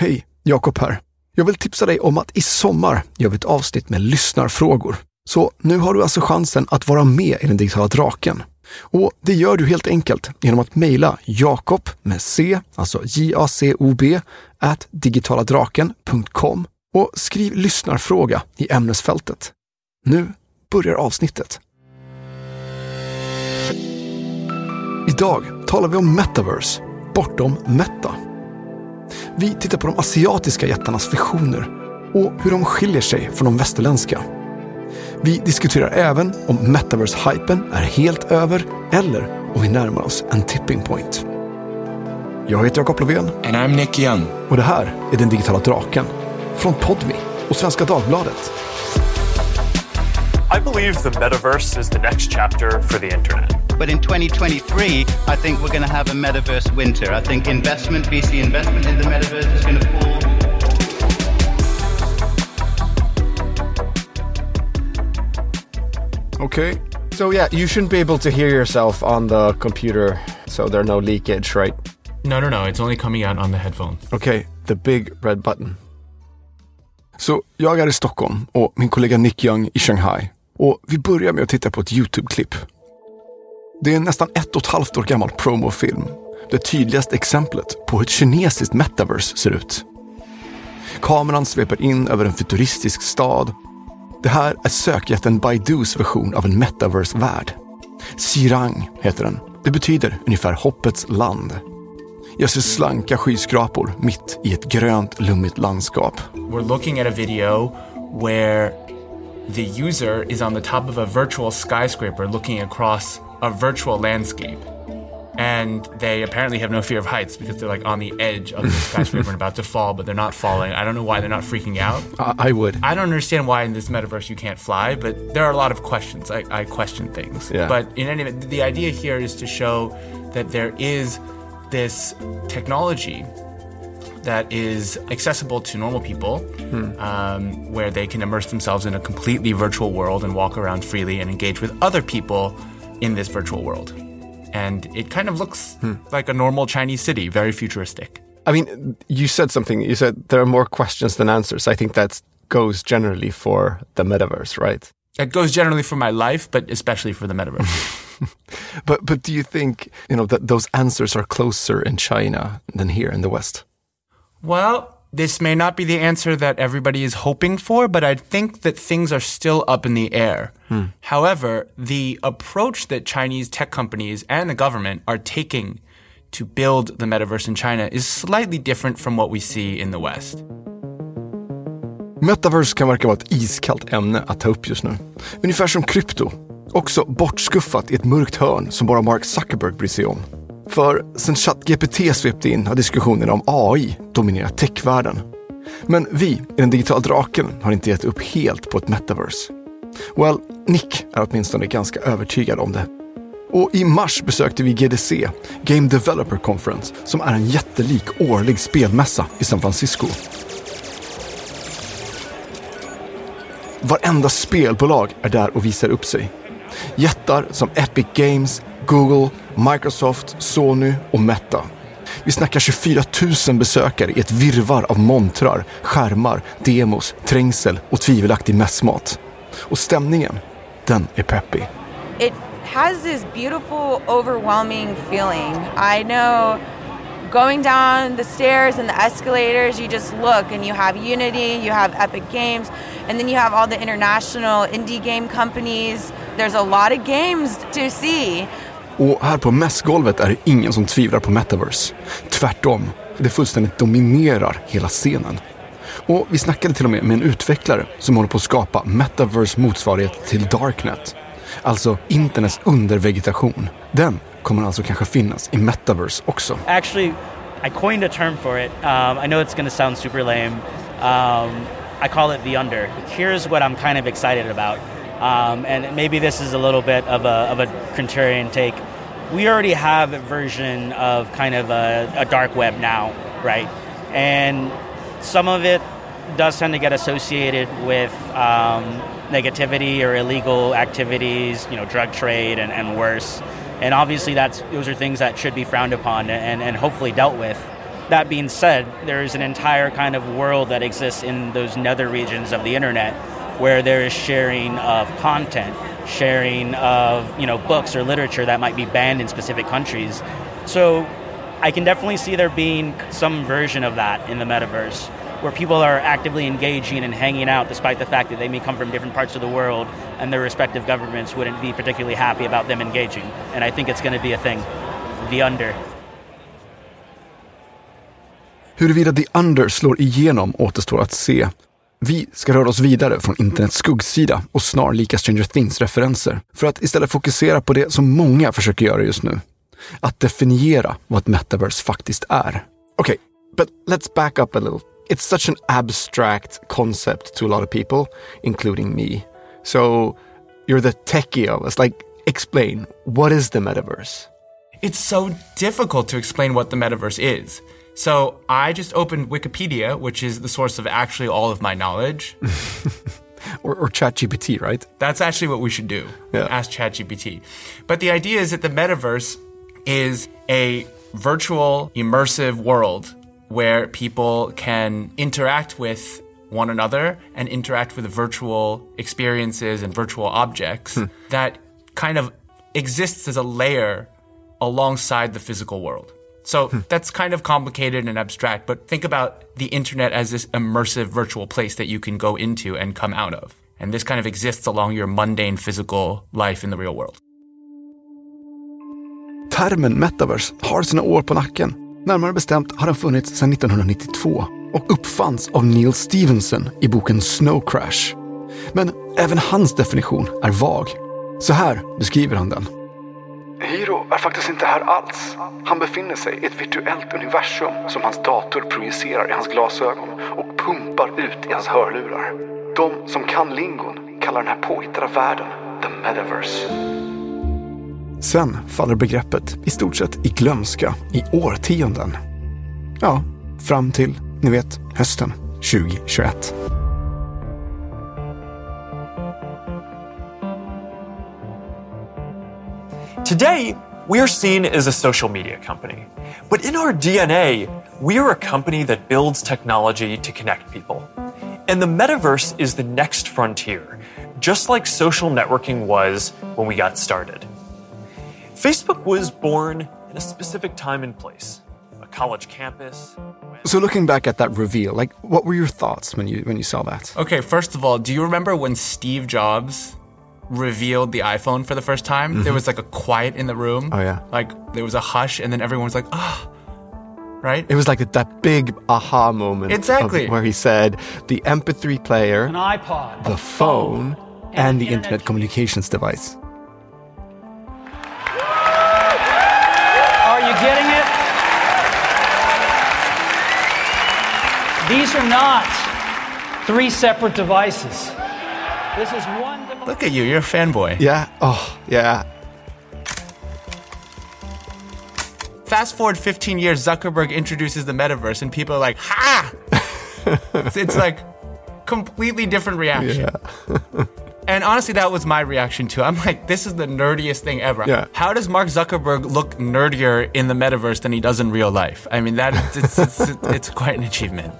Hej, Jakob här. Jag vill tipsa dig om att i sommar gör vi ett avsnitt med lyssnarfrågor. Så nu har du alltså chansen att vara med i den digitala draken. Och det gör du helt enkelt genom att mejla Jakob med C, alltså J-A-C-O-B, at digitaladraken.com och skriv lyssnarfråga i ämnesfältet. Nu börjar avsnittet. Idag talar vi om metaverse, bortom Meta. Vi tittar på de asiatiska jättarnas visioner och hur de skiljer sig från de västerländska. Vi diskuterar även om metaverse-hypen är helt över eller om vi närmar oss en tipping point. Jag heter Jakob Lovén And I'm Nick Young. och det här är Den digitala draken från Podmi och Svenska Dagbladet. I believe the metaverse is the next chapter for the internet. But in 2023, I think we're going to have a metaverse winter. I think investment, VC investment in the metaverse is going to fall. Okay. So yeah, you shouldn't be able to hear yourself on the computer, so there's no leakage, right? No, no, no. It's only coming out on the headphones. Okay, the big red button. Så jag är i Stockholm och min kollega Nick Young i Shanghai. Och vi börjar med att titta på ett YouTube-klipp. Det är en nästan ett och ett halvt år gammal promofilm. Det tydligaste exemplet på hur ett kinesiskt metaverse ser ut. Kameran sveper in över en futuristisk stad. Det här är sökjätten Baidus version av en metaverse-värld. Sirang heter den. Det betyder ungefär hoppets land. Jag ser slanka skyskrapor mitt i ett grönt, lummigt landskap. We're looking at a video where the user is on the top of a virtual skyscraper looking across a virtual landscape. And they apparently have no fear of heights because they're like on the edge of the skyscraper and about to fall, but they're not falling. I don't know why they're not freaking out. I, I would. I don't understand why in this metaverse you can't fly, but there are a lot of questions. I, I question things. Yeah. But in any event, the idea here is to show that there is this technology that is accessible to normal people, um, where they can immerse themselves in a completely virtual world and walk around freely and engage with other people in this virtual world. And it kind of looks like a normal Chinese city, very futuristic. I mean, you said something. You said there are more questions than answers. I think that goes generally for the metaverse, right? It goes generally for my life, but especially for the metaverse. But but do you think you know that those answers are closer in China than here in the West? Well, this may not be the answer that everybody is hoping for, but I think that things are still up in the air. Hmm. However, the approach that Chinese tech companies and the government are taking to build the metaverse in China is slightly different from what we see in the West. Metaverse kan verka vara ett iskallt ämne att ta upp just nu. Ungefär som krypto. Också bortskuffat i ett mörkt hörn som bara Mark Zuckerberg bryr sig om. För sen ChatGPT svepte in har diskussionerna om AI dominerat techvärlden. Men vi i den digitala draken har inte gett upp helt på ett metaverse. Well, Nick är åtminstone ganska övertygad om det. Och i mars besökte vi GDC, Game Developer Conference, som är en jättelik årlig spelmässa i San Francisco. Varenda spelbolag är där och visar upp sig. Jättar som Epic Games, Google, Microsoft, Sony och Meta. Vi snackar 24 000 besökare i ett virvar av montrar, skärmar, demos, trängsel och tvivelaktig mässmat. Och stämningen, den är peppig. it has this beautiful, overwhelming feeling. I know going down the stairs and the escalators, you just look and you have Unity, you have Epic Games, and then you have all the international indie game companies. There's a lot of games to see. Och här på mässgolvet är det ingen som tvivlar på metaverse. Tvärtom, det fullständigt dominerar hela scenen. Och vi snackade till och med med en utvecklare som håller på att skapa metaverse motsvarighet till Darknet. Alltså internets undervegetation. Den kommer alltså kanske finnas i metaverse också. actually i coined a term for it um, i know it's going to sound super lame um, i call it the under here's what i'm kind of excited about um, and maybe this is a little bit of a, of a contrarian take we already have a version of kind of a, a dark web now right and some of it does tend to get associated with um, negativity or illegal activities, you know, drug trade and, and worse. And obviously, that's those are things that should be frowned upon and, and hopefully dealt with. That being said, there's an entire kind of world that exists in those nether regions of the internet where there is sharing of content, sharing of you know books or literature that might be banned in specific countries. So I can definitely see there being some version of that in the metaverse where people are actively engaging and hanging out despite the fact that they may come from different parts of the world and their respective governments wouldn't be particularly happy about them engaging. And I think it's going to be a thing. The under. Huruvida The Under slår igenom återstår att se. Vi ska röra oss vidare från internets skuggsida och snarlika Stranger Things-referenser för att istället fokusera på det som många försöker göra just nu. Att definiera vad ett metaverse faktiskt är. Okay, but let's back up a little. It's such an abstract concept to a lot of people, including me. So you're the techie of us. Like, explain, what is the metaverse? It's so difficult to explain what the metaverse is. So I just opened Wikipedia, which is the source of actually all of my knowledge. or, or ChatGPT, right? That's actually what we should do. Yeah. Ask ChatGPT. But the idea is that the metaverse is a virtual, immersive world where people can interact with one another and interact with virtual experiences and virtual objects hmm. that kind of exists as a layer alongside the physical world. So that's kind of complicated and abstract, but think about the internet as this immersive virtual place that you can go into and come out of. And this kind of exists along your mundane physical life in the real world. Termen metaverse har sina år på nacken. Närmare bestämt har den funnits sedan 1992 och uppfanns av Neal Stephenson i boken Snow Crash. Men även hans definition är vag. Så här beskriver han den. Hiro är faktiskt inte här alls. Han befinner sig i ett virtuellt universum som hans dator projicerar i hans glasögon och pumpar ut i hans hörlurar. De som kan lingon kallar den här påhittade världen the metaverse. Sen faller begreppet i stort sett i glömska i årtionden. Ja, fram till, ni vet, hösten 2021. Today, we are seen as a social media company. But in our DNA, we are a company that builds technology to connect people. And the metaverse is the next frontier, just like social networking was when we got started. Facebook was born in a specific time and place, a college campus. So looking back at that reveal, like what were your thoughts when you when you saw that? Okay, first of all, do you remember when Steve Jobs revealed the iPhone for the first time? There was like a quiet in the room. Oh, yeah. Like there was a hush, and then everyone was like, ah, right? It was like that big aha moment. of Exactly. where he said the MP3 player, An iPod. the phone, and the internet communications device. Are you getting it? These are not three separate devices. This is one device. Look at you, you're a fanboy. Yeah. Oh, yeah. Fast forward 15 years, Zuckerberg introduces the metaverse, and people are like, ha! it's, it's like completely different reaction. Yeah. and honestly, that was my reaction too. I'm like, this is the nerdiest thing ever. Yeah. How does Mark Zuckerberg look nerdier in the metaverse than he does in real life? I mean, that it's, it's, it's, it's quite an achievement.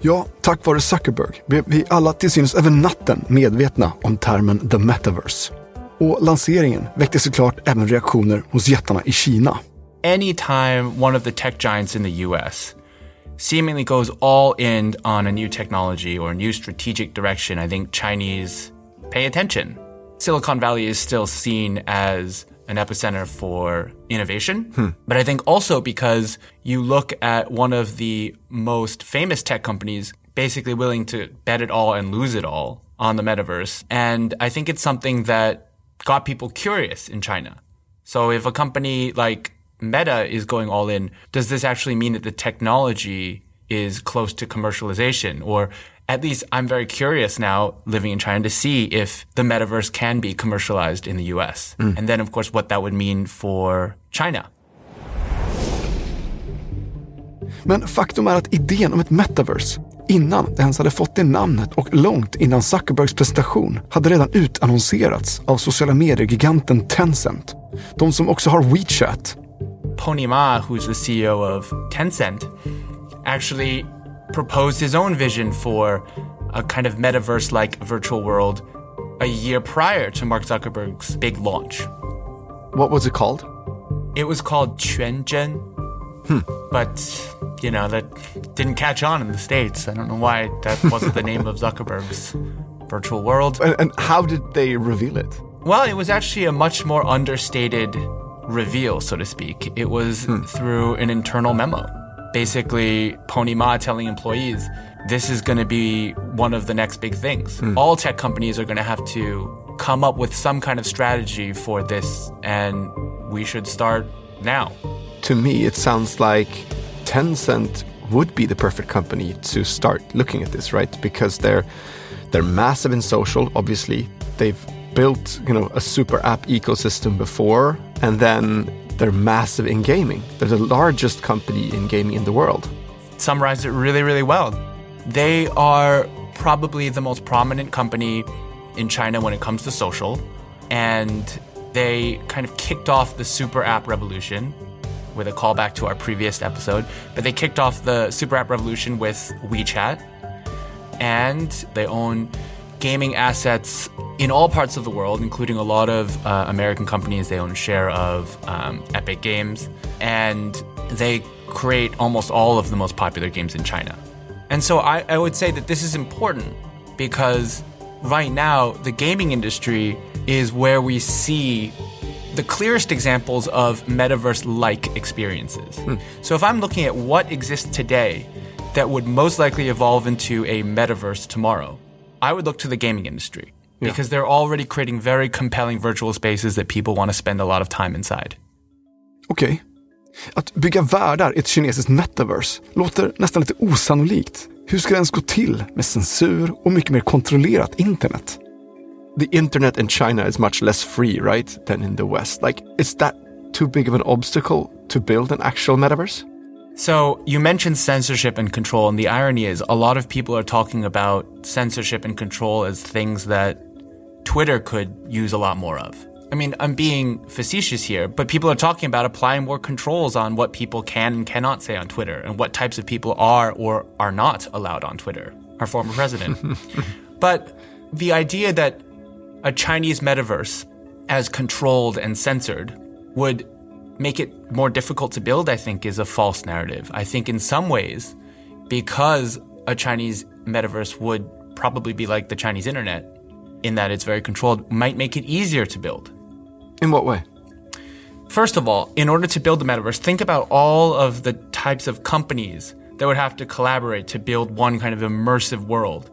Ja, tack vare Zuckerberg blev vi alla till synes över natten medvetna om termen the metaverse. Och lanseringen väckte såklart även reaktioner hos jättarna i Kina. anytime one of the tech giants in the US seemingly goes all in on a new technology or a new strategic direction, I think Chinese pay attention. Silicon Valley is still seen as an epicenter for innovation, hmm. but I think also because you look at one of the most famous tech companies basically willing to bet it all and lose it all on the metaverse. And I think it's something that got people curious in China. So if a company like Meta is going all in, does this actually mean that the technology is close to commercialization? Or at least I'm very curious now living in China to see if the metaverse can be commercialized in the US. Mm. And then, of course, what that would mean for China. Men faktum är att idén om ett metaverse, innan det ens hade fått det namnet och långt innan Zuckerbergs presentation, hade redan utannonserats av sociala medier-giganten Tencent. De som också har WeChat. Pony Ma, who's the CEO of Tencent, actually proposed his own vision for a kind of metaverse like virtual world a year prior to Mark Zuckerberg's big launch. What was it called? It was called Quanzhen. Hmm. But, you know, that didn't catch on in the States. I don't know why that wasn't the name of Zuckerberg's virtual world. And, and how did they reveal it? Well, it was actually a much more understated reveal, so to speak. It was hmm. through an internal memo. Basically, Pony Ma telling employees, this is going to be one of the next big things. Hmm. All tech companies are going to have to come up with some kind of strategy for this, and we should start now. To me, it sounds like Tencent would be the perfect company to start looking at this, right? Because they're they're massive in social, obviously. They've built, you know, a super app ecosystem before, and then they're massive in gaming. They're the largest company in gaming in the world. summarized it really, really well. They are probably the most prominent company in China when it comes to social, and they kind of kicked off the super app revolution with a callback to our previous episode. But they kicked off the super app revolution with WeChat, and they own gaming assets in all parts of the world, including a lot of uh, American companies. They own a share of um, Epic Games, and they create almost all of the most popular games in China. And so I, I would say that this is important because right now the gaming industry is where we see the clearest examples of metaverse like experiences. So if I'm looking at what exists today that would most likely evolve into a metaverse tomorrow, I would look to the gaming industry because they're already creating very compelling virtual spaces that people want to spend a lot of time inside. Okej. Att bygga världar i ett kinesiskt metaverse låter nästan lite osannolikt. Hur ska det ens gå till med censur och mycket mer kontrollerat internet? The internet in China is much less free, right, than in the West. Like, is that too big of an obstacle to build an actual metaverse? So you mentioned censorship and control, and the irony is a lot of people are talking about censorship and control as things that Twitter could use a lot more of. I mean, I'm being facetious here, but people are talking about applying more controls on what people can and cannot say on Twitter and what types of people are or are not allowed on Twitter. Our former president. but the idea that a Chinese metaverse, as controlled and censored, would make it more difficult to build, I think, is a false narrative. I think in some ways, because a Chinese metaverse would probably be like the Chinese internet, in that it's very controlled, might make it easier to build. In what way? First of all, in order to build the metaverse, think about all of the types of companies that would have to collaborate to build one kind of immersive world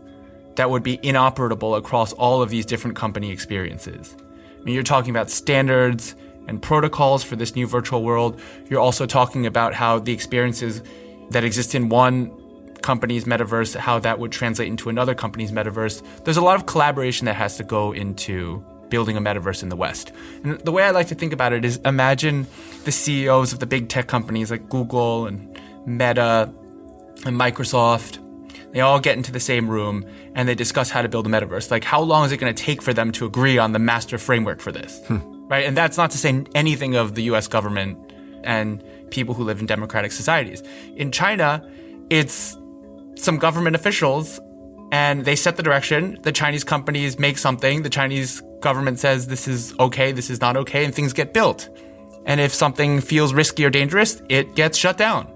that would be inoperable across all of these different company experiences. I mean, you're talking about standards and protocols for this new virtual world. You're also talking about how the experiences that exist in one company's metaverse, how that would translate into another company's metaverse. There's a lot of collaboration that has to go into building a metaverse in the West. And the way I like to think about it is imagine the CEOs of the big tech companies like Google and Meta and Microsoft. They all get into the same room and they discuss how to build a metaverse. Like, how long is it going to take for them to agree on the master framework for this? Hmm. Right? And that's not to say anything of the US government and people who live in democratic societies. In China, it's some government officials and they set the direction. The Chinese companies make something. The Chinese government says this is okay, this is not okay, and things get built. And if something feels risky or dangerous, it gets shut down.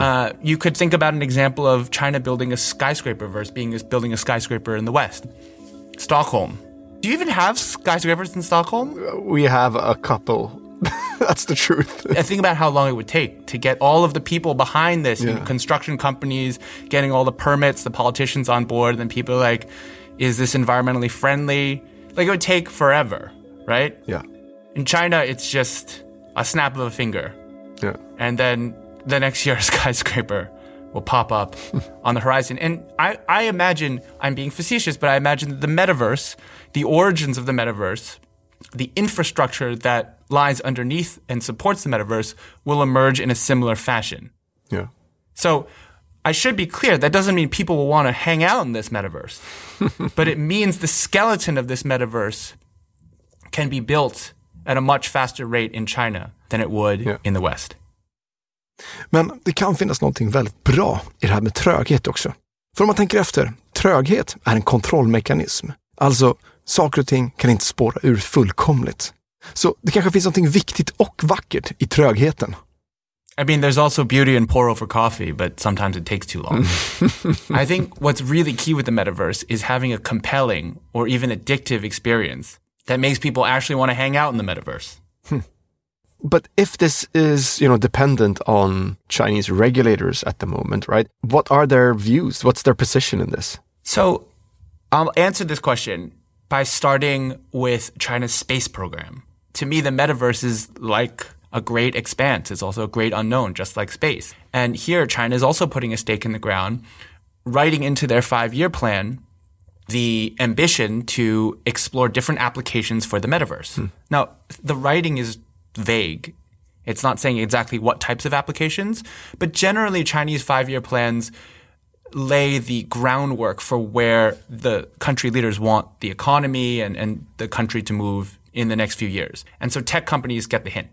Uh, you could think about an example of China building a skyscraper versus being building a skyscraper in the West. Stockholm. Do you even have skyscrapers in Stockholm? We have a couple. That's the truth. I think about how long it would take to get all of the people behind this, you know, construction companies, getting all the permits, the politicians on board, and then people are like, is this environmentally friendly? Like it would take forever, right? yeah. In China, it's just a snap of a finger. Yeah. And then the next year, a skyscraper will pop up on the horizon. And I, I imagine, I'm being facetious, but I imagine that the metaverse, the origins of the metaverse, the infrastructure that lies underneath and supports the metaverse will emerge in a similar fashion. Yeah. So I should be clear that doesn't mean people will want to hang out in this metaverse, but it means the skeleton of this metaverse can be built at a much faster rate in China than it would Yeah. in the West. Men det kan finnas någonting väldigt bra i det här med tröghet också. För om man tänker efter, tröghet är en kontrollmekanism. Alltså, saker och ting kan inte spåra ur fullkomligt. Så det kanske finns någonting viktigt och vackert i trögheten. I mean, there's also beauty in pour over coffee, but sometimes it takes too long. I think what's really key with the metaverse is having a compelling or even addictive experience that makes people actually want to hang out in the metaverse. Hmm. But if this is, you know, dependent on Chinese regulators at the moment, right? What are their views? What's their position in this? So I'll answer this question by starting with China's space program. To me, the metaverse is like a great expanse. It's also a great unknown, just like space. And here, China is also putting a stake in the ground, writing into their five year plan the ambition to explore different applications for the metaverse. Hmm. Now, the writing is vague. It's not saying exactly what types of applications, but generally Chinese five year plans lay the groundwork for where the country leaders want the economy and, and the country to move in the next few years. And so tech companies get the hint.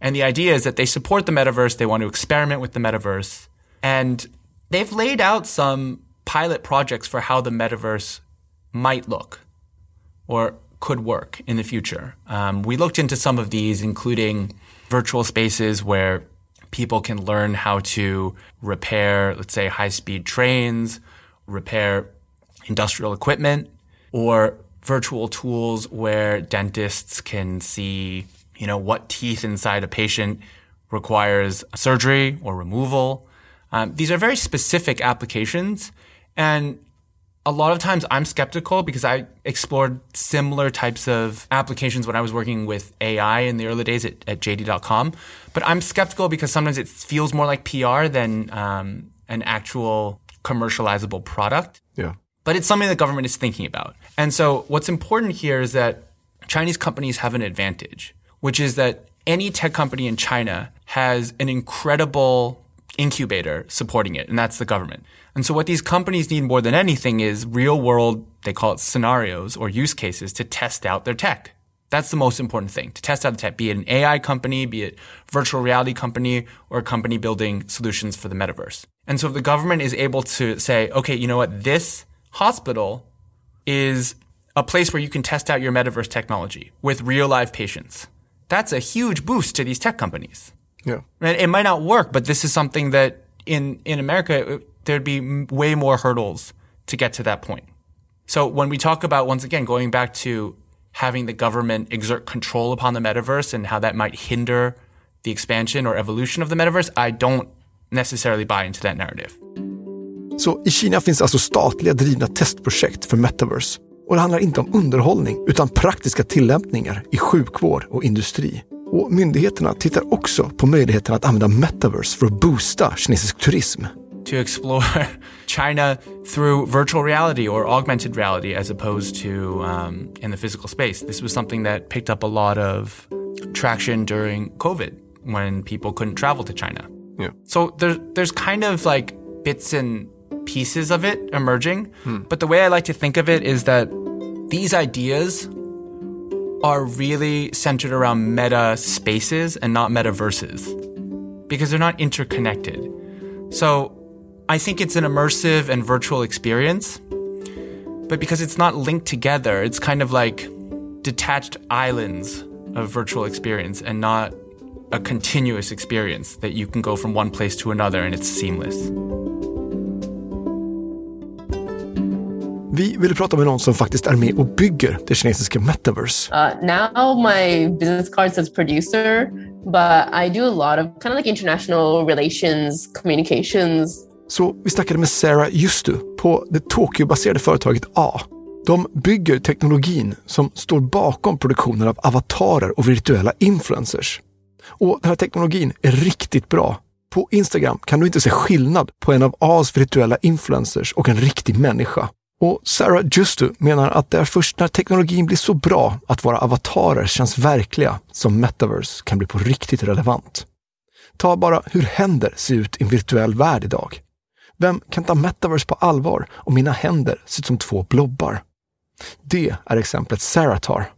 And the idea is that they support the metaverse, they want to experiment with the metaverse, and they've laid out some pilot projects for how the metaverse might look or could work in the future. Um, we looked into some of these, including virtual spaces where people can learn how to repair, let's say, high speed trains, repair industrial equipment, or virtual tools where dentists can see, you know, what teeth inside a patient requires surgery or removal. Um, these are very specific applications, and a lot of times I'm skeptical because I explored similar types of applications when I was working with AI in the early days at, at JD.com. But I'm skeptical because sometimes it feels more like PR than um, an actual commercializable product. Yeah. But it's something the government is thinking about. And so what's important here is that Chinese companies have an advantage, which is that any tech company in China has an incredible incubator supporting it, and that's the government. And so what these companies need more than anything is real world, they call it scenarios or use cases to test out their tech. That's the most important thing to test out the tech, be it an AI company, be it virtual reality company, or a company building solutions for the metaverse. And so if the government is able to say, okay, you know what, this hospital is a place where you can test out your metaverse technology with real live patients. That's a huge boost to these tech companies. Yeah. And it might not work, but this is something that in in America there'd be way more hurdles to get to that point. So when we talk about once again going back to having the government exert control upon the metaverse and how that might hinder the expansion or evolution of the metaverse, I don't necessarily buy into that narrative. Så i Kina finns alltså statliga drivna testprojekt för metaverse. Och det handlar inte om underhållning utan praktiska tillämpningar i sjukvård och industri. Och myndigheterna tittar också på möjligheten att använda metaverse för att boosta kinesisk turism. to explore China through virtual reality or augmented reality as opposed to um, in the physical space. This was something that picked up a lot of traction during COVID when people couldn't travel to China. Yeah. So there's there's kind of like bits and pieces of it emerging, but the way I like to think of it is that these ideas are really centered around meta spaces and not metaverses because they're not interconnected. So I think it's an immersive and virtual experience, but because it's not linked together, it's kind of like detached islands of virtual experience and not a continuous experience that you can go from one place to another and it's seamless. Vi ville prata med någon som faktiskt är med och bygger det kinesiska metaverse. Uh, now my business card says producer, but I do a lot of kind of like international relations, communications. Så vi snackade med Sarah Justu på det Tokyo-baserade företaget A. De bygger teknologin som står bakom produktionen av avatarer och virtuella influencers. Och den här teknologin är riktigt bra. På Instagram kan du inte se skillnad på en av A's virtuella influencers och en riktig människa. Och Sarah Justu menar att det är först när teknologin blir så bra att våra avatarer känns verkliga som metaverse kan bli på riktigt relevant. Ta bara hur händer ser ut i en virtuell värld idag. Vem kan ta metaverse på allvar om mina händer ser ut som två blobbar? Det är exemplet Sarah tar.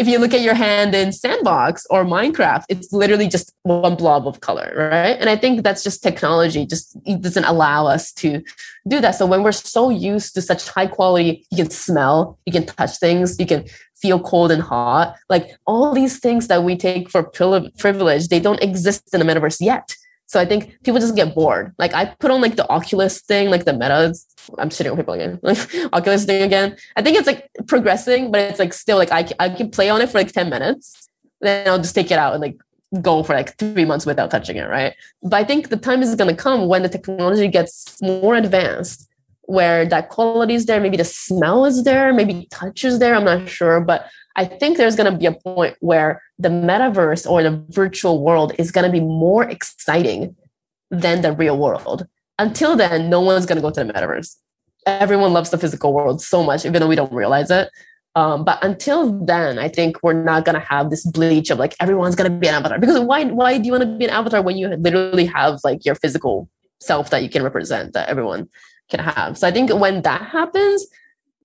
If you look at your hand in Sandbox or Minecraft, it's literally just one blob of color, right? And I think that's just technology, just it doesn't allow us to do that. So when we're so used to such high quality, you can smell, you can touch things, you can feel cold and hot, like all these things that we take for privilege, they don't exist in the metaverse yet. So I think people just get bored. Like I put on like the Oculus thing, like the Meta. I'm sitting on people again, like Oculus thing again. I think it's like progressing, but it's like still like I I can play on it for like ten minutes, then I'll just take it out and like go for like three months without touching it, right? But I think the time is gonna come when the technology gets more advanced, where that quality is there, maybe the smell is there, maybe touch is there. I'm not sure, but I think there's going to be a point where the metaverse or the virtual world is going to be more exciting than the real world. Until then, no one's going to go to the metaverse. Everyone loves the physical world so much, even though we don't realize it. Um, but until then, I think we're not gonna have this bleach of like everyone's gonna be an avatar. Because why why do you want to be an avatar when you literally have like your physical self that you can represent that everyone can have? So I think when that happens,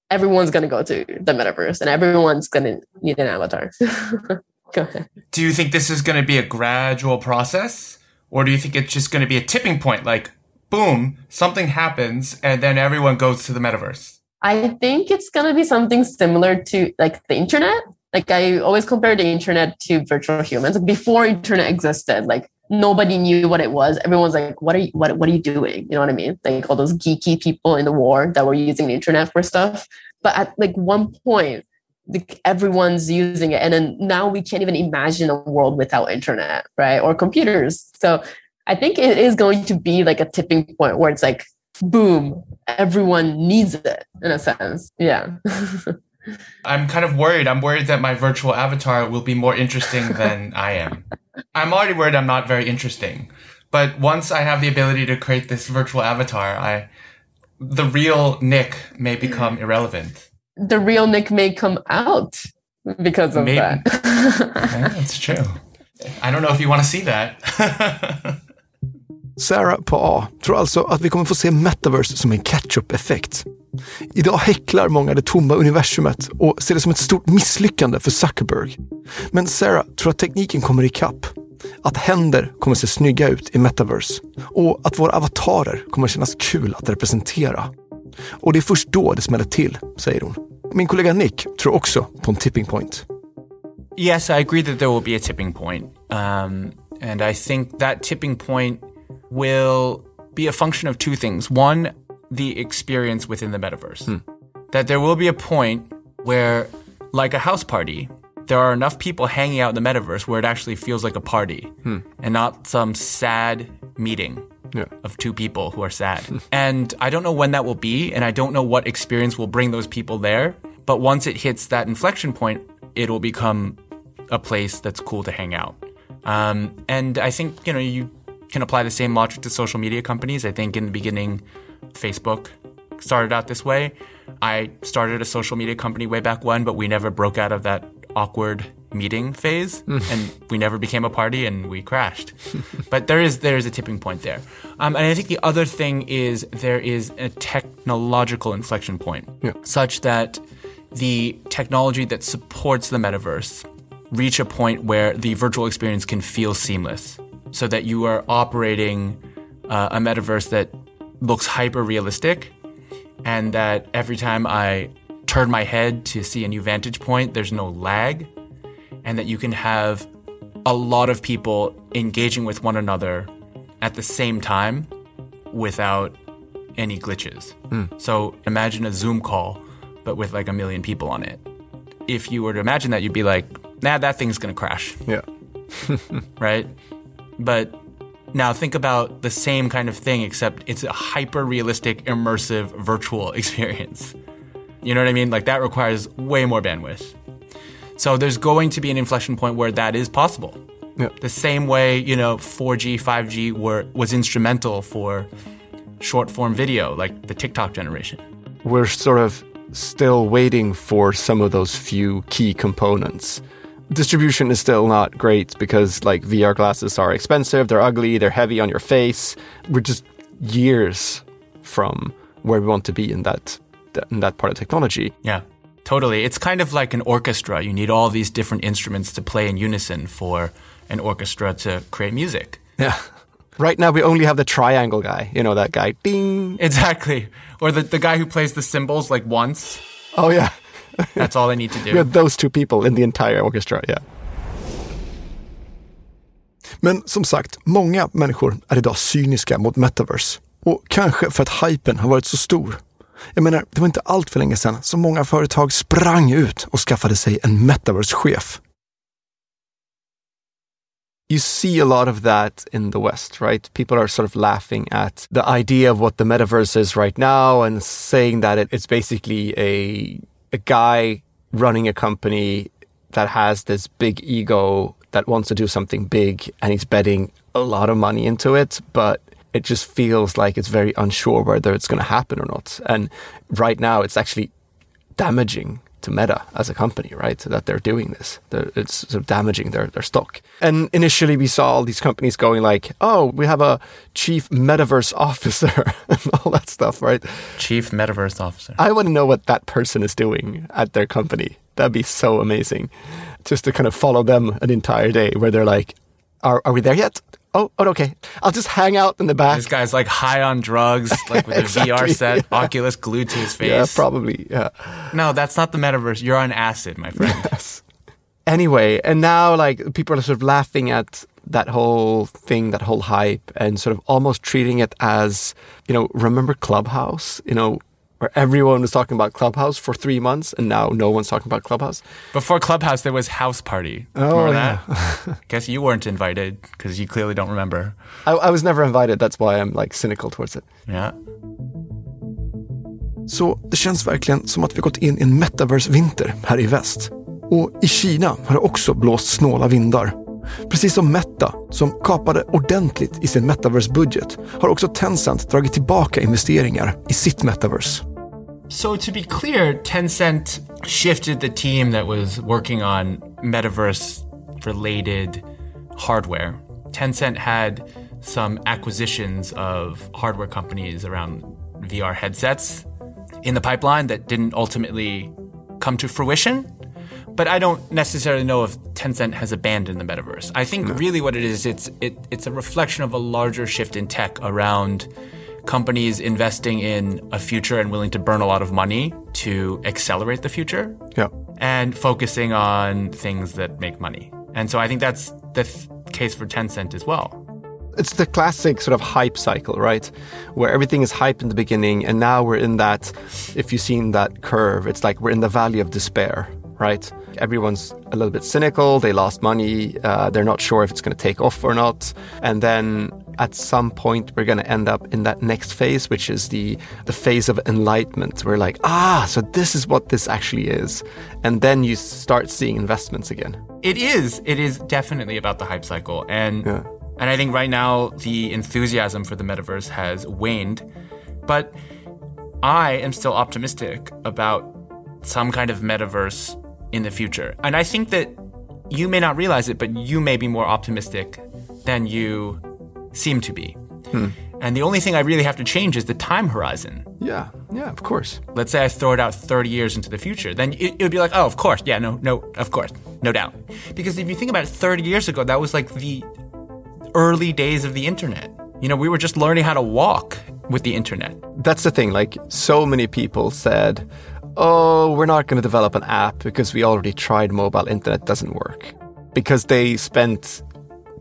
everyone's going to go to the metaverse and everyone's going to need an avatar. go ahead. Do you think this is going to be a gradual process? Or do you think it's just going to be a tipping point? Like, boom, something happens and then everyone goes to the metaverse? I think it's going to be something similar to like the internet. Like I always compare the internet to virtual humans. Before internet existed, like nobody knew what it was. Everyone's like, "What are you? What What are you doing?" You know what I mean? Like all those geeky people in the war that were using the internet for stuff. But at like one point, like everyone's using it, and then now we can't even imagine a world without internet, right? Or computers. So I think it is going to be like a tipping point where it's like, boom, everyone needs it in a sense. Yeah. I'm kind of worried. I'm worried that my virtual avatar will be more interesting than I am. I'm already worried I'm not very interesting. But once I have the ability to create this virtual avatar, I the real Nick may mm. become irrelevant. The real Nick may come out because of Maybe. that. yeah, that's true. I don't know if you want to see that. Sarah på A tror alltså att vi kommer få se metaverse som en catch-up-effekt. Idag häcklar många det tomma universumet och ser det som ett stort misslyckande för Zuckerberg. Men Sarah tror att tekniken kommer ikapp. Att händer kommer se snygga ut i metaverse och att våra avatarer kommer kännas kul att representera. Och det är först då det smäller till, säger hon. Min kollega Nick tror också på en tipping point. Yes, I agree that there will be a tipping point. Um, and I think that tipping point will be a function of two things. One, the experience within the metaverse. Hmm. That there will be a point where, like a house party, there are enough people hanging out in the metaverse where it actually feels like a party hmm. and not some sad meeting yeah. of two people who are sad. and I don't know when that will be, and I don't know what experience will bring those people there. But once it hits that inflection point, it will become a place that's cool to hang out. Um, and I think, you know, you can apply the same logic to social media companies. I think in the beginning, Facebook started out this way. I started a social media company way back when, but we never broke out of that awkward meeting phase and we never became a party and we crashed. but there is there is a tipping point there. Um, and I think the other thing is there is a technological inflection point yeah. such that the technology that supports the metaverse reach a point where the virtual experience can feel seamless so that you are operating uh, a metaverse that looks hyper realistic and that every time I turn my head to see a new vantage point, there's no lag, and that you can have a lot of people engaging with one another at the same time without any glitches. Mm. So imagine a Zoom call, but with like a million people on it. If you were to imagine that, you'd be like, nah, that thing's gonna crash. Yeah. right? But now think about the same kind of thing, except it's a hyper realistic, immersive, virtual experience. You know what I mean? Like that requires way more bandwidth. So there's going to be an inflection point where that is possible. Yep. The same way, you know, 4G, 5G were was instrumental for short form video, like the TikTok generation. We're sort of still waiting for some of those few key components distribution is still not great because like VR glasses are expensive, they're ugly, they're heavy on your face. We're just years from where we want to be in that in that part of technology. Yeah. Totally. It's kind of like an orchestra. You need all these different instruments to play in unison for an orchestra to create music. Yeah. Right now we only have the triangle guy. You know that guy. Ding. Exactly. Or the, the guy who plays the cymbals like once. Oh yeah. That's all they need to We do. have those two people in the entire orchestra. Yeah. Men som sagt, många människor är idag cyniska mot metaverse. Och kanske för att hypen har varit så stor. Jag menar, det var inte allt för länge sedan som många företag sprang ut och skaffade sig en metaverse-chef. you see a lot of that in the West, right? People are sort of laughing at the idea of what the metaverse is right now and saying that it, it's basically a a guy running a company that has this big ego that wants to do something big and he's betting a lot of money into it, but it just feels like it's very unsure whether it's going to happen or not. And right now, it's actually damaging to Meta as a company, right? So that they're doing this. They're, it's sort of damaging their, their stock. And initially we saw all these companies going like, oh, we have a chief metaverse officer and all that stuff, right? Chief Metaverse Officer. I want to know what that person is doing at their company. That'd be so amazing. Just to kind of follow them an entire day where they're like, are, are we there yet? Oh, oh, okay. I'll just hang out in the back. This guy's like high on drugs, like with a VR set, Oculus glued to his face. Yeah, probably. Yeah. No, that's not the metaverse. You're on acid, my friend. Yes. anyway, and now like people are sort of laughing at that whole thing, that whole hype, and sort of almost treating it as, you know, remember Clubhouse? You know, where everyone was talking about Clubhouse for three months, and now no one's talking about Clubhouse. Before Clubhouse, there was House Party. Oh, Remember that? Guess you weren't invited because you clearly don't remember. I, I was never invited. That's why I'm like cynical towards it. Yeah. Så det känns verkligen som att vi gått in i en metaverse-vinter här i väst. Och i Kina har det också blåst snåla vindar. Precis som Meta, som kapade ordentligt i sin metaverse-budget, har också Tencent dragit tillbaka investeringar i sitt metaverse. So to be clear, Tencent shifted the team that was working on metaverse related hardware. Tencent had some acquisitions of hardware companies around VR headsets in the pipeline that didn't ultimately come to fruition. But I don't necessarily know if Tencent has abandoned the metaverse. I think really what it is, it's it, it's a reflection of a larger shift in tech around companies investing in a future and willing to burn a lot of money to accelerate the future Yeah. and focusing on things that make money. And so I think that's the th- case for Tencent as well. It's the classic sort of hype cycle, right? Where everything is hype in the beginning, and now we're in that. If you've seen that curve, it's like we're in the valley of despair, right? Everyone's a little bit cynical. They lost money. Uh, they're not sure if it's going to take off or not. And then at some point, we're going to end up in that next phase, which is the the phase of enlightenment. We're like, ah, so this is what this actually is, and then you start seeing investments again. It is. It is definitely about the hype cycle, and Yeah. and I think right now the enthusiasm for the metaverse has waned, but I am still optimistic about some kind of metaverse in the future, and I think that you may not realize it, but you may be more optimistic than you seem to be. Hmm. And the only thing I really have to change is the time horizon. Yeah, yeah, of course. let's say I throw it out 30 years into the future, then it, it would be like, oh, of course, yeah, no, no, of course, no doubt. Because if you think about it, 30 years ago, that was like the early days of the internet. You know, we were just learning how to walk with the internet. that's the thing. Like, so many people said, "Oh, we're not going to develop an app because we already tried mobile internet doesn't work." Because they spent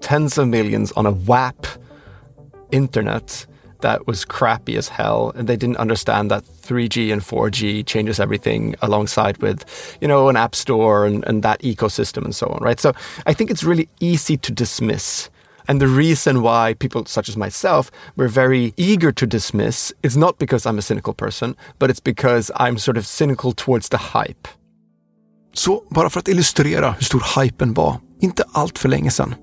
tens of millions on a WAP internet that was crappy as hell, and they didn't understand that 3G and 4G changes everything alongside with, you know, an app store and, and that ecosystem and so on, right? So I think it's really easy to dismiss. And the reason why people such as myself were very eager to dismiss is not because I'm a cynical person, but it's because I'm sort of cynical towards the hype. Så bara för att illustrera hur stor hypen var, inte allt för länge sedan.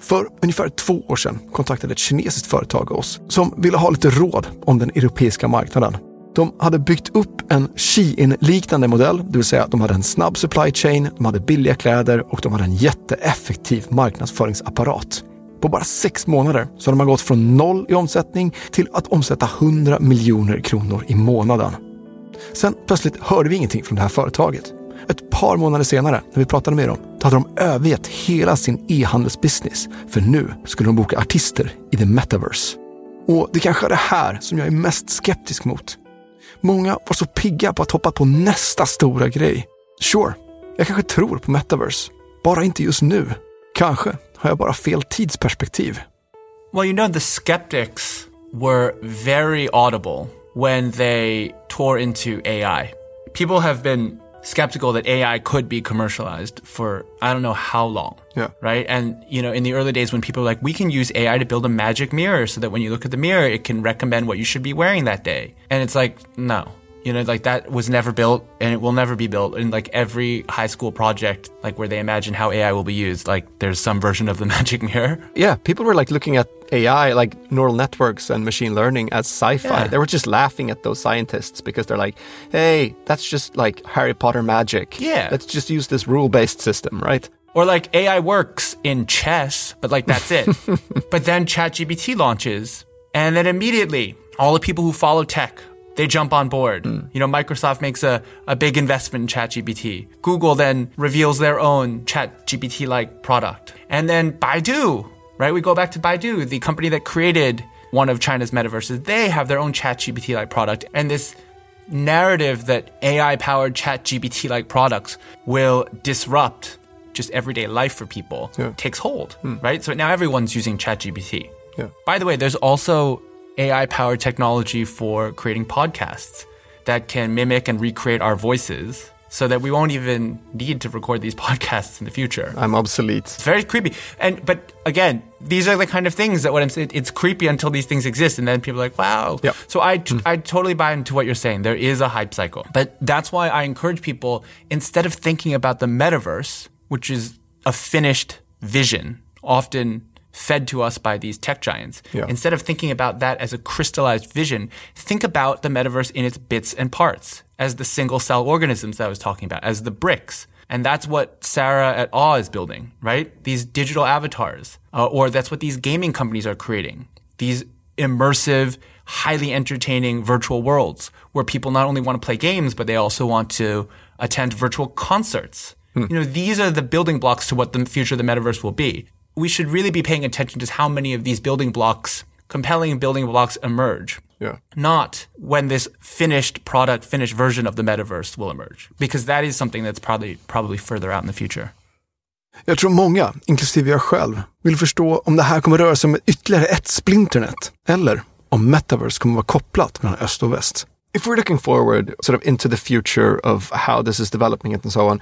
För ungefär två år sedan kontaktade ett kinesiskt företag oss som ville ha lite råd om den europeiska marknaden. De hade byggt upp en Shein-liknande modell, det vill säga de hade en snabb supply chain, de hade billiga kläder och de hade en jätteeffektiv marknadsföringsapparat. På bara sex månader så hade man gått från noll i omsättning till att omsätta 100 miljoner kronor i månaden. Sen plötsligt hörde vi ingenting från det här företaget. Ett par månader senare, när vi pratade med dem, då hade de övergett hela sin e-handelsbusiness. För nu skulle de boka artister i the metaverse. Och det kanske är det här som jag är mest skeptisk mot. Många var så pigga på att hoppa på nästa stora grej. Sure, jag kanske tror på metaverse. Bara inte just nu. Kanske har jag bara fel tidsperspektiv. Well, you know, the skeptics were very audible when they tore into AI. People have been skeptical that AI could be commercialized for I don't know how long. Yeah. Right. And, you know, in the early days when people were like, we can use AI to build a magic mirror so that when you look at the mirror, it can recommend what you should be wearing that day. And it's like, no. You know, like that was never built and it will never be built. In like every high school project, like where they imagine how AI will be used, like there's some version of the magic mirror. Yeah, people were like looking at AI, like neural networks and machine learning as sci-fi. Yeah. They were just laughing at those scientists because they're like, "Hey, that's just like Harry Potter magic. Yeah. let's just use this rule-based system, right?" Or like AI works in chess, but like that's it. but then ChatGPT launches, and then immediately all the people who follow tech they jump on board. Hmm. You know, Microsoft makes a, a big investment in ChatGPT. Google then reveals their own ChatGPT like product. And then Baidu, right? We go back to Baidu, the company that created one of China's metaverses. They have their own ChatGPT like product. And this narrative that AI powered ChatGPT like products will disrupt just everyday life for people Yeah. takes hold, hmm. right? So now everyone's using ChatGPT. Yeah. By the way, there's also AI powered technology for creating podcasts that can mimic and recreate our voices so that we won't even need to record these podcasts in the future. I'm obsolete. It's very creepy. And but again, these are the kind of things that what I'm saying. It's creepy until these things exist, and then people are like, "Wow." Yep. So I I totally buy into what you're saying. There is a hype cycle, but that's why I encourage people instead of thinking about the metaverse, which is a finished vision, often fed to us by these tech giants. Yeah. Instead of thinking about that as a crystallized vision, think about the metaverse in its bits and parts, as the single cell organisms that I was talking about, as the bricks. And that's what Sarah at Aww is building, right? These digital avatars, uh, or that's what these gaming companies are creating. These immersive, highly entertaining virtual worlds where people not only want to play games, but they also want to attend virtual concerts. You know, these are the building blocks to what the future of the metaverse will be. We should really be paying attention to how many of these building blocks, compelling building blocks emerge Yeah. not when this finished product, finished version of the metaverse will emerge, because that is something that's probably probably further out in the future. Jag tror många, inklusive jag själv, vill förstå om det här kommer röra sig om ytterligare ett splinternet eller om metaverse kommer vara kopplat mellan öst och väst. If we're looking forward sort of into the future of how this is developing it and so on,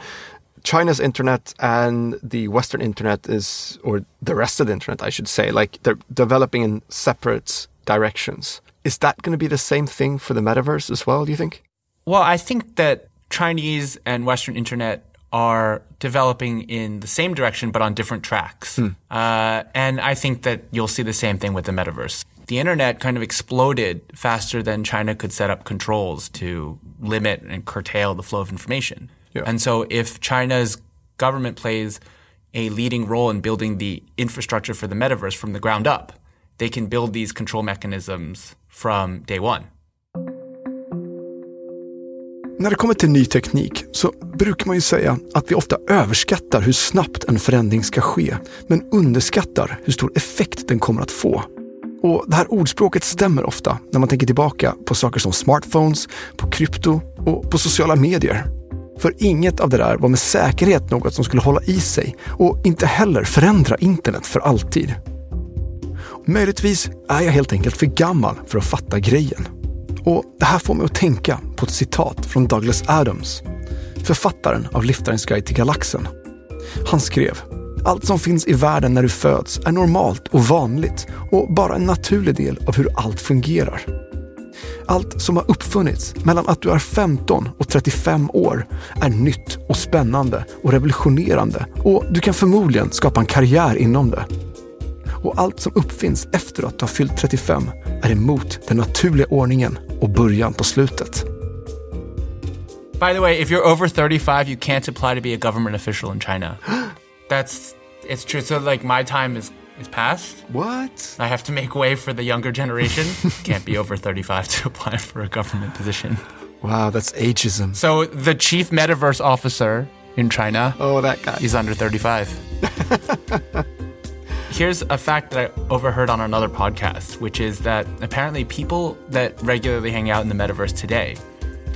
China's internet and the Western internet is, or the rest of the internet, I should say, like they're developing in separate directions. Is that going to be the same thing for the metaverse as well, do you think? Well, I think that Chinese and Western internet are developing in the same direction, but on different tracks. Uh, and I think that you'll see the same thing with the metaverse. The internet kind of exploded faster than China could set up controls to limit and curtail the flow of information. Yeah. And so if China's government plays a leading role in building the infrastructure for the metaverse from the ground up, they can build these control mechanisms from day one. När det kommer till ny teknik så brukar man ju säga att vi ofta överskattar hur snabbt en förändring ska ske, men underskattar hur stor effekt den kommer att få. Och det här ordspråket stämmer ofta när man tänker tillbaka på saker som smartphones, på krypto och på sociala medier. För inget av det där var med säkerhet något som skulle hålla i sig och inte heller förändra internet för alltid. Möjligtvis är jag helt enkelt för gammal för att fatta grejen. Och det här får mig att tänka på ett citat från Douglas Adams, författaren av Liftarens guide till galaxen. Han skrev allt som finns i världen när du föds är normalt och vanligt och bara en naturlig del av hur allt fungerar. Allt som har uppfunnits mellan att du är 15 och 35 år är nytt och spännande och revolutionerande och du kan förmodligen skapa en karriär inom det. Och allt som uppfinns efter att du har fyllt 35 är emot den naturliga ordningen och början på slutet. By the way, if you're over 35, you can't apply to be a government official in China. That's it's true. So like my time is is passed. What? I have to make way for the younger generation. can't be over 35 to apply for a government position. Wow, that's ageism. So the chief metaverse officer in China Oh, that guy. He's under 35. Here's a fact that I overheard on another podcast, which is that apparently people that regularly hang out in the metaverse today,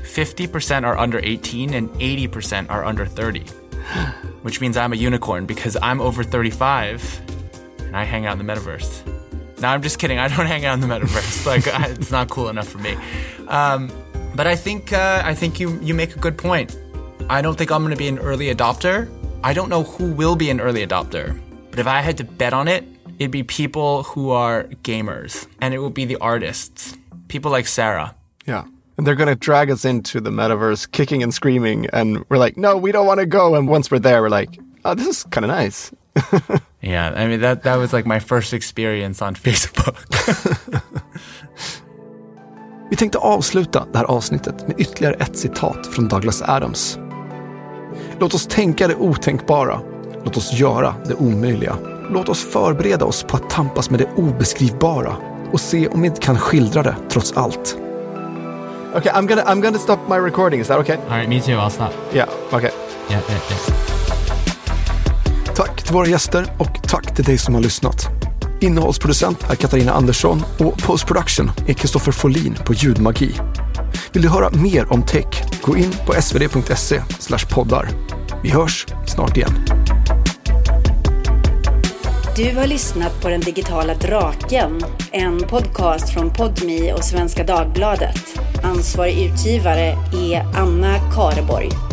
50% are under 18 and 80% are under 30. Which means I'm a unicorn because I'm over 35 and I hang out in the metaverse. Now I'm just kidding. I don't hang out in the metaverse. like I, it's not cool enough for me. Um, but I think uh, I think you you make a good point. I don't think I'm going to be an early adopter. I don't know who will be an early adopter. But if I had to bet on it, it'd be people who are gamers, and it would be the artists, people like Sarah. Yeah. And they're going to drag us into the metaverse, kicking and screaming. And we're like, no, we don't want to go. And once we're there, we're like, oh, this is kind of nice. Yeah, I mean that that was like my first experience on Facebook. Vi tänkte avsluta det här avsnittet med ytterligare ett citat från Douglas Adams. Låt oss tänka det otänkbara. Låt oss göra det omöjliga. Låt oss förbereda oss på att tampas med det obeskrivbara och se om vi inte kan skildra det trots allt. Okay, I'm gonna I'm gonna stop my recording. Is that okay? All right, me too. I'll stop. Yeah, okay. Yeah, yeah, yeah. Tack till våra gäster och tack till dig som har lyssnat. Innehållsproducent är Katarina Andersson och postproduction är Kristoffer Folin på Ljudmagi. Vill du höra mer om tech? Gå in på svd.se poddar. Vi hörs snart igen. Du har lyssnat på Den digitala draken, en podcast från Podmi och Svenska Dagbladet. Ansvarig utgivare är Anna Kareborg.